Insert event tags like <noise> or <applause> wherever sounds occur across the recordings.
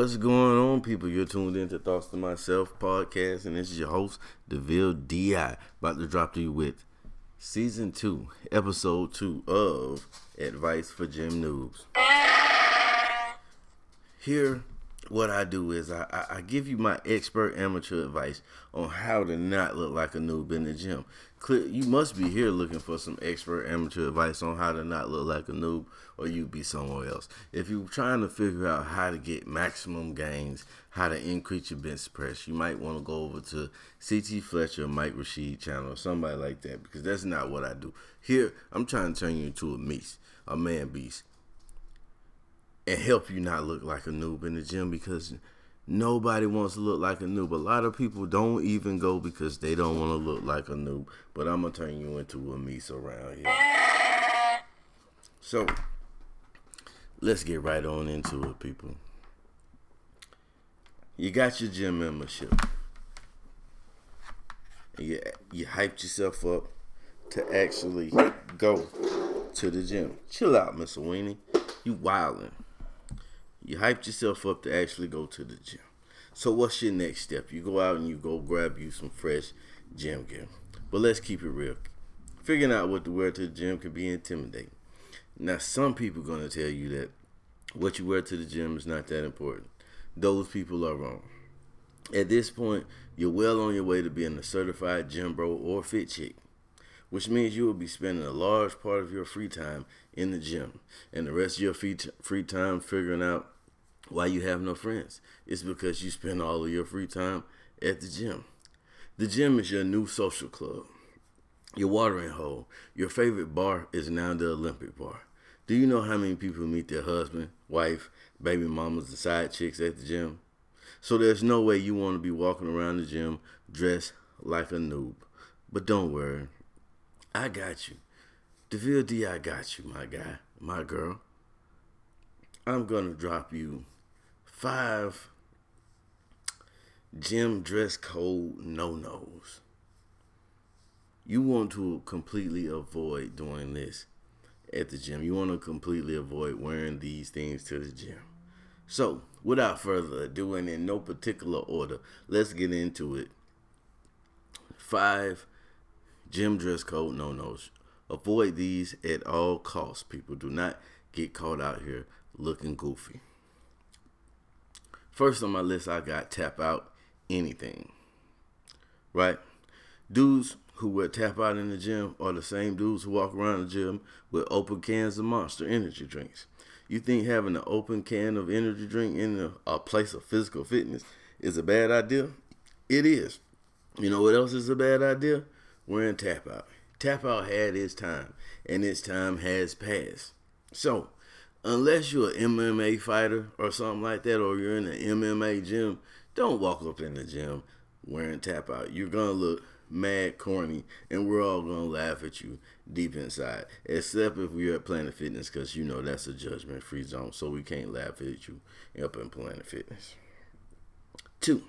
What's going on, people? You're tuned into Thoughts to Myself podcast, and this is your host, DeVille Di, about to drop to you with season two, episode two of Advice for Gym Noobs. Here, what I do is I, I, I give you my expert amateur advice on how to not look like a noob in the gym. You must be here looking for some expert amateur advice on how to not look like a noob, or you'd be somewhere else. If you're trying to figure out how to get maximum gains, how to increase your bench press, you might want to go over to CT Fletcher, Mike Rashid channel, or somebody like that, because that's not what I do. Here, I'm trying to turn you into a beast, a man beast and help you not look like a noob in the gym because nobody wants to look like a noob. A lot of people don't even go because they don't want to look like a noob. But I'm gonna turn you into a meese around here. So let's get right on into it, people. You got your gym membership. You you hyped yourself up to actually go to the gym. Chill out, Miss Weenie. You wildin'. You hyped yourself up to actually go to the gym. So what's your next step? You go out and you go grab you some fresh gym gear. But let's keep it real. Figuring out what to wear to the gym can be intimidating. Now some people are gonna tell you that what you wear to the gym is not that important. Those people are wrong. At this point, you're well on your way to being a certified gym bro or fit chick, which means you will be spending a large part of your free time in the gym and the rest of your free time figuring out why you have no friends. It's because you spend all of your free time at the gym. The gym is your new social club, your watering hole. Your favorite bar is now the Olympic bar. Do you know how many people meet their husband, wife, baby mamas, and side chicks at the gym? So there's no way you want to be walking around the gym dressed like a noob. But don't worry, I got you. DeVille D, I got you, my guy, my girl. I'm gonna drop you five gym dress code no nos. You want to completely avoid doing this at the gym. You want to completely avoid wearing these things to the gym. So, without further ado, and in no particular order, let's get into it. Five gym dress code no nos. Avoid these at all costs, people. Do not get caught out here looking goofy. First on my list, I got tap out anything. Right? Dudes who wear tap out in the gym are the same dudes who walk around the gym with open cans of monster energy drinks. You think having an open can of energy drink in a, a place of physical fitness is a bad idea? It is. You know what else is a bad idea? Wearing tap out. Tap out had its time, and its time has passed. So, unless you're an MMA fighter or something like that, or you're in an MMA gym, don't walk up in the gym wearing tap out. You're gonna look mad corny, and we're all gonna laugh at you deep inside. Except if we're at Planet Fitness, because you know that's a judgment free zone, so we can't laugh at you up in Planet Fitness. Two,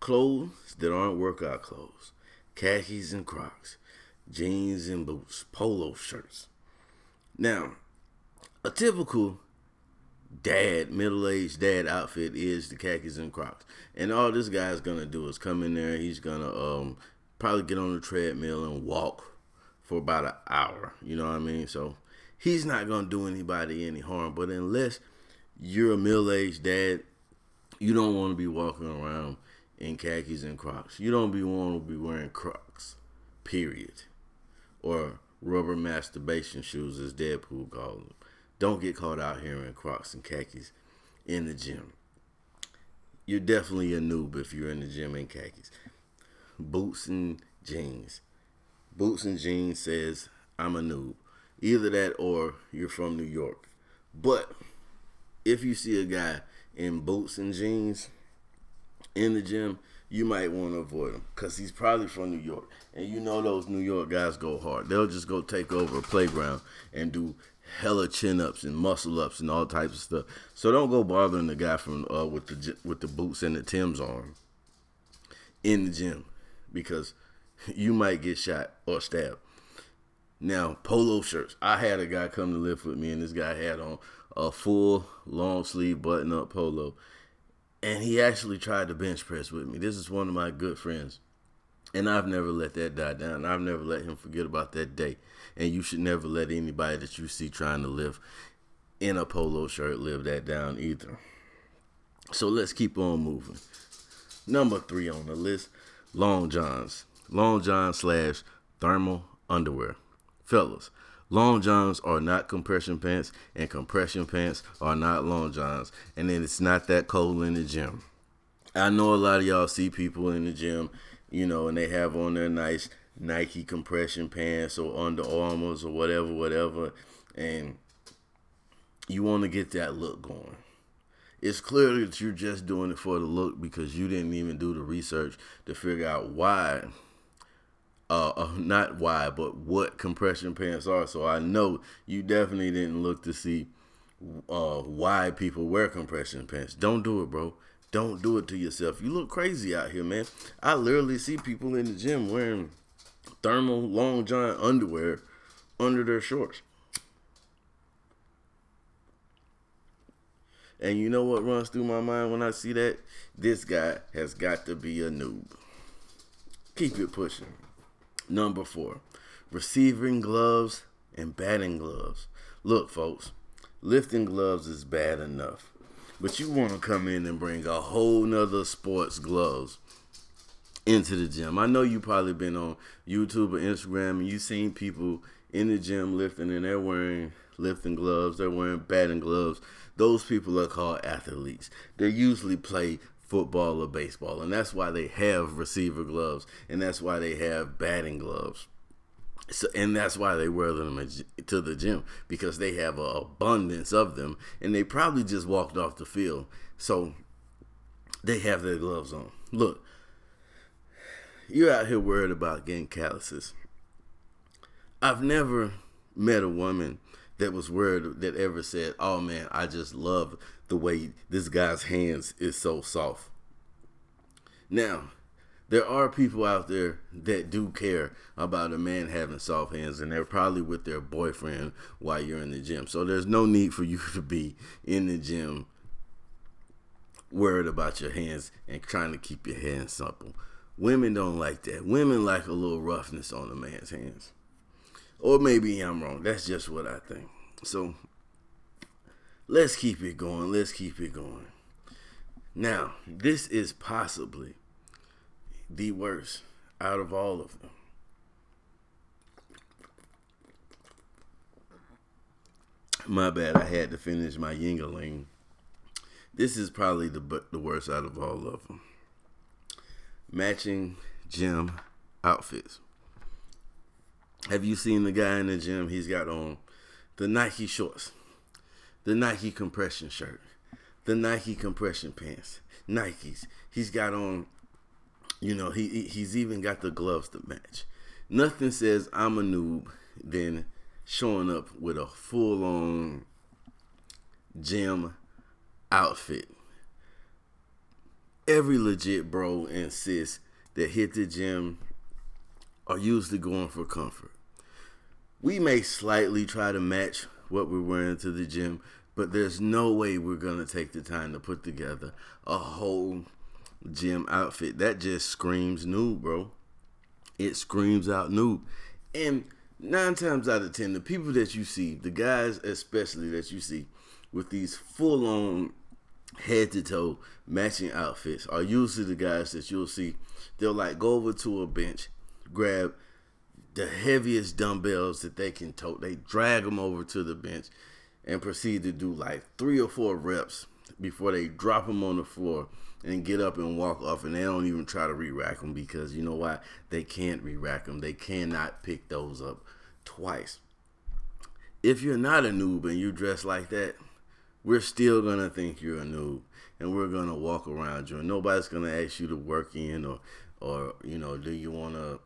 clothes that aren't workout clothes, khakis and Crocs, jeans and boots, polo shirts. Now, a typical dad, middle aged dad outfit is the khakis and Crocs. And all this guy's gonna do is come in there, he's gonna um, probably get on the treadmill and walk for about an hour. You know what I mean? So he's not gonna do anybody any harm. But unless you're a middle aged dad, you don't want to be walking around in khakis and Crocs. You don't be want to be wearing Crocs. Period. Or rubber masturbation shoes, as Deadpool calls them. Don't get caught out here in Crocs and khakis in the gym. You're definitely a noob if you're in the gym in khakis. Boots and jeans. Boots and jeans says I'm a noob. Either that or you're from New York. But if you see a guy in boots and jeans in the gym, you might want to avoid him because he's probably from New York. And you know those New York guys go hard. They'll just go take over a playground and do hella chin ups and muscle ups and all types of stuff. So don't go bothering the guy from uh, with the with the boots and the Tim's on in the gym because <laughs> you might get shot or stabbed. Now, polo shirts. I had a guy come to live with me, and this guy had on a full long sleeve button up polo, and he actually tried to bench press with me. This is one of my good friends. And I've never let that die down. I've never let him forget about that day. And you should never let anybody that you see trying to live in a polo shirt live that down either. So let's keep on moving. Number three on the list Long Johns. Long John slash thermal underwear. Fellas, long johns are not compression pants, and compression pants are not long johns. And then it's not that cold in the gym. I know a lot of y'all see people in the gym, you know, and they have on their nice Nike compression pants or Under Armours or whatever, whatever, and you want to get that look going. It's clear that you're just doing it for the look because you didn't even do the research to figure out why uh, uh, not why, but what compression pants are. So I know you definitely didn't look to see uh, why people wear compression pants. Don't do it, bro. Don't do it to yourself. You look crazy out here, man. I literally see people in the gym wearing thermal long john underwear under their shorts. And you know what runs through my mind when I see that? This guy has got to be a noob. Keep it pushing. Number four, receiving gloves and batting gloves. Look, folks, lifting gloves is bad enough, but you want to come in and bring a whole nother sports gloves into the gym. I know you probably been on YouTube or Instagram and you seen people in the gym lifting and they're wearing lifting gloves, they're wearing batting gloves. Those people are called athletes. They usually play football or baseball. And that's why they have receiver gloves and that's why they have batting gloves. So, and that's why they wear them to the gym because they have an abundance of them and they probably just walked off the field. So they have their gloves on. Look, you're out here worried about getting calluses. I've never met a woman that was worried that ever said, "Oh man, I just love the way this guy's hands is so soft." Now, there are people out there that do care about a man having soft hands, and they're probably with their boyfriend while you're in the gym. So there's no need for you <laughs> to be in the gym worried about your hands and trying to keep your hands supple. Women don't like that. Women like a little roughness on a man's hands. Or maybe I'm wrong. That's just what I think. So let's keep it going. Let's keep it going. Now, this is possibly the worst out of all of them. My bad, I had to finish my Yuengling. This is probably the the worst out of all of them. Matching gym outfits. Have you seen the guy in the gym? He's got on the Nike shorts, the Nike compression shirt, the Nike compression pants, Nikes. He's got on, you know, he he's even got the gloves to match. Nothing says I'm a noob than showing up with a full on gym outfit. Every legit bro sis that hit the gym are usually going for comfort we may slightly try to match what we're wearing to the gym, but there's no way we're gonna take the time to put together a whole gym outfit. That just screams noob, bro. It screams out noob. And nine times out of ten, the people that you see, the guys especially that you see with these full on head to toe matching outfits are usually the guys that you'll see. They'll like go over to a bench, grab the heaviest dumbbells that they can tote. They drag them over to the bench and proceed to do like three or four reps before they drop them on the floor and get up and walk off. And they don't even try to re-rack them because you know why? They can't re-rack them. They cannot pick those up twice. If you're not a noob and you dress like that, we're still gonna think you're a noob and we're gonna walk around you and nobody's gonna ask you to work in or or you know do you want to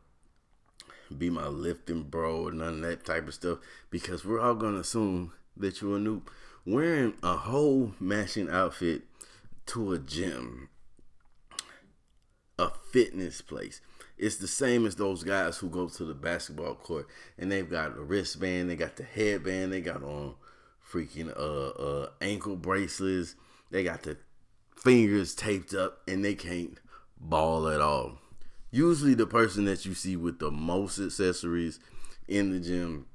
be my lifting bro or none of that type of stuff because we're all gonna assume that you're a noob. Wearing a whole matching outfit to a gym, a fitness place. It's the same as those guys who go to the basketball court and they've got a wristband, they got the headband, they got on freaking uh uh ankle bracelets, they got the fingers taped up and they can't ball at all. Usually, the person that you see with the most accessories in the gym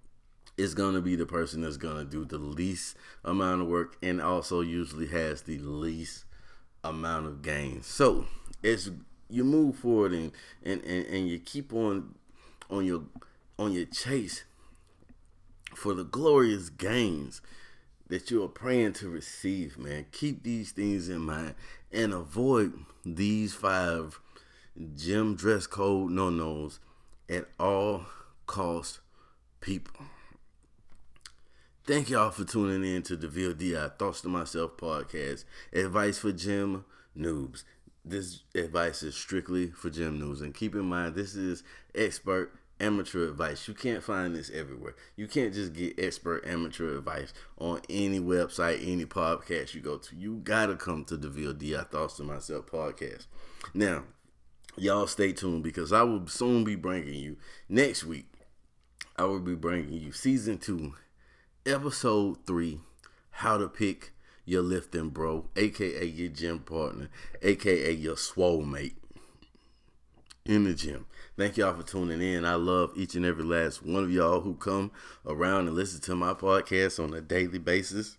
is going to be the person that's going to do the least amount of work and also usually has the least amount of gains. So, as you move forward and, and, and, and you keep on on your on your chase for the glorious gains that you are praying to receive, man. Keep these things in mind and avoid these five gym dress code no nos at all cost people. Thank y'all for tuning in to the VODI Thoughts to Myself podcast. Advice for gym noobs. This advice is strictly for gym noobs. And keep in mind, this is expert amateur advice. You can't find this everywhere. You can't just get expert amateur advice on any website, any podcast you go to. You gotta come to the VODI Thoughts to Myself podcast. Now, y'all stay tuned because I will soon be bringing you next week. I will be bringing you season two, episode three, how to pick your lifting bro, aka your gym partner, aka your swole mate in the gym. Thank y'all for tuning in. I love each and every last one of y'all who come around and listen to my podcast on a daily basis.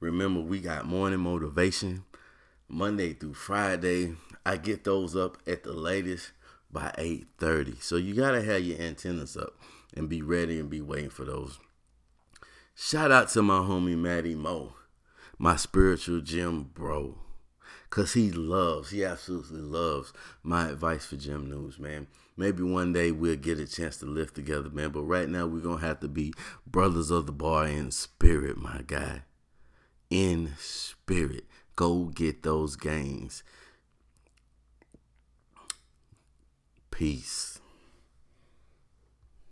Remember, we got morning motivation Monday through Friday. I get those up at the latest by 8:30. So you got to have your antennas up and be ready and be waiting for those. Shout out to my homie Matty Mo, my spiritual gym bro. Cause he loves, he absolutely loves my advice for gym news, man. Maybe one day we'll get a chance to lift together, man. But right now we're gonna have to be brothers of the bar in spirit, my guy. In spirit. Go get those gains. Peace.